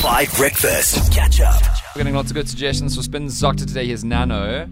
Five Breakfast. Catch up. We're getting lots of good suggestions for Spin Doctor today. Here's Nano.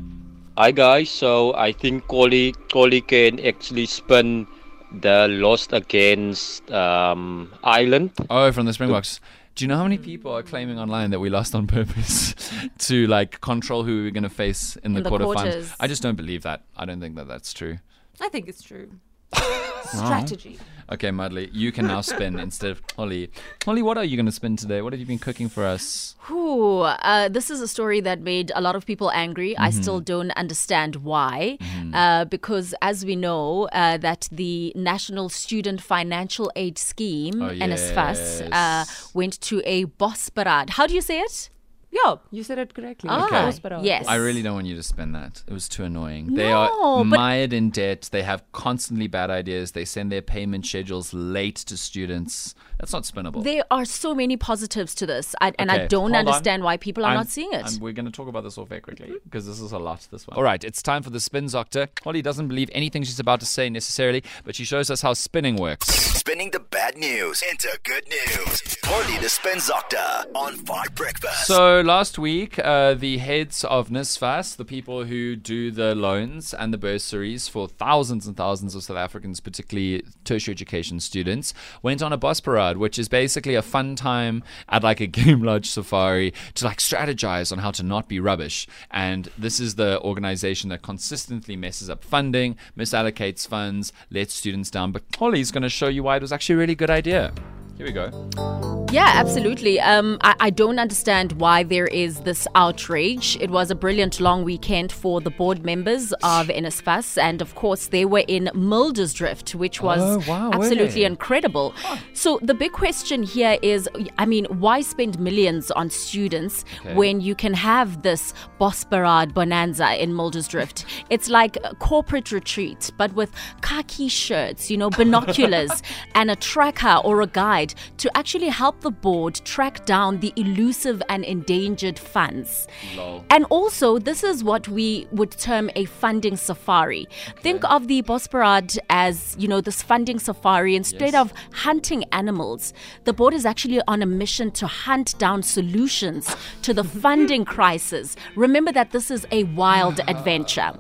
Hi guys, so I think Xoli Xoli can actually spin the Lost Against um, Ireland. Oh, from the Springboks. Do you know how many people are claiming online that we lost on purpose to like control who we're going to face in the, In the quarterfinals? quarters. I just don't believe that. I don't think that that's true. I think it's true. Strategy. Okay, Mudley, you can now spin instead of Xoli. Xoli, what are you going to spin today? What have you been cooking for us? Whew, uh, this is a story that made a lot of people angry. I Mm-hmm. still don't understand why. Uh, because, as we know, uh, that the National Student Financial Aid Scheme, Oh, NSFAS, uh, went to a bosberaad. How do you say it? Yeah, you said it correctly. Ah, Hospital. yes. I really don't want you to spin that. It was too annoying. They No, are but- mired in debt. They have constantly bad ideas. They send their payment schedules late to students. That's not spinnable. There are so many positives to this, I, and I Okay, don't hold on. understand why people are I'm- not seeing it. I'm- we're going to talk about this off air quickly because this is a lot. This one. All right, it's time for the spin doctor. Xoli doesn't believe anything she's about to say necessarily, but she shows us how spinning works. Spinning the bad news into good news. Only the Spin Doctor on Five Breakfast. So last week, uh, the heads of NSFAS, the people who do the loans and the bursaries for thousands and thousands of South Africans, particularly tertiary education students, went on a bosberaad, which is basically a fun time at like a game lodge safari to like strategize on how to not be rubbish. And this is the organization that consistently messes up funding, misallocates funds, lets students down. But Xoli's going to show you why it was actually a really good idea. Here we go. Yeah, absolutely. Um, I, I don't understand why there is this outrage. It was a brilliant long weekend for the board members of NSFAS, and of course, they were in Muldersdrift, which was Oh, wow, absolutely incredible. So, the big question here is I mean, why spend millions on students Okay. when you can have this Bosberaad bonanza in Muldersdrift? It's like a corporate retreat, but with khaki shirts, you know, binoculars, and a tracker or a guide to actually help the board track down the elusive and endangered funds. Lol. And also, this is what we would term a funding safari. Think of the Bosberaad as, you know, this funding safari. Instead Yes. of hunting animals, the board is actually on a mission to hunt down solutions to the funding crisis. Remember that this is a wild adventure.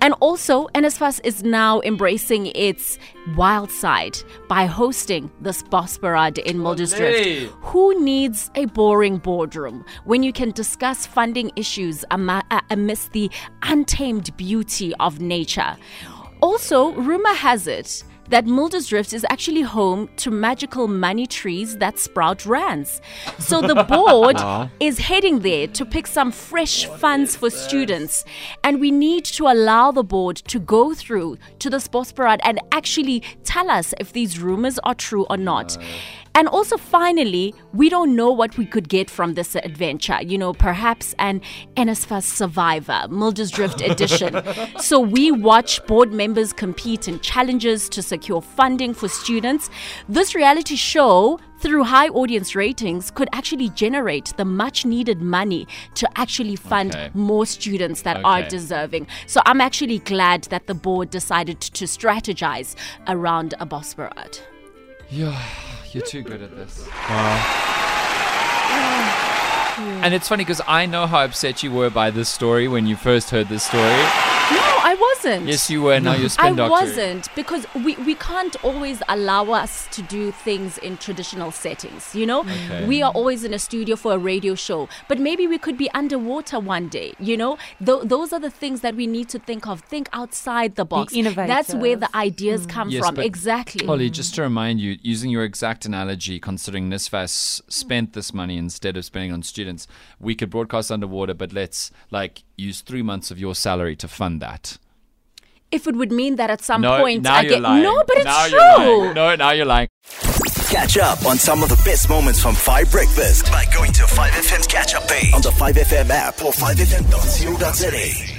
And also, NSFAS is now embracing its wild side by hosting this Bosberaad in Who needs a boring boardroom when you can discuss funding issues uh, amidst the untamed beauty of nature? Also, rumor has it that Muldersdrift is actually home to magical money trees that sprout rands. So the board is heading there to pick some fresh funds for students. And we need to allow the board to go through to the sports parade and actually tell us if these rumors are true or not. And also, finally, we don't know what we could get from this adventure. You know, perhaps an NSFAS Survivor, Muldersdrift edition. so we watch board members compete in challenges to secure funding for students. This reality show, through high audience ratings, could actually generate the much needed money to actually fund Okay. more students that are deserving. So I'm actually glad that the board decided to strategize around a bosberaad. Yeah, you're too good at this. And it's funny because I know how upset you were by this story when you first heard this story. No, I wasn't. Yes, you were. Now you're I spin doctor. wasn't because we, we can't always allow us to do things in traditional settings. You know, Okay. we are always in a studio for a radio show, but maybe we could be underwater one day. You know, Th- those are the things that we need to think of. Think outside the box. That's where the innovative. ideas hmm. come Yes, from. Exactly. Xoli, just to remind you, using your exact analogy, considering NSFAS spent this money instead of spending on students, we could broadcast underwater, but let's like use three months of your salary to fund that. If it would mean that at some no, point now I you're get lying. no, but it's now true. You're lying. No, now you're lying. Catch up on some of the best moments from 5 Breakfast by going to 5FM's catch up page on the 5FM app or 5FM.co.za.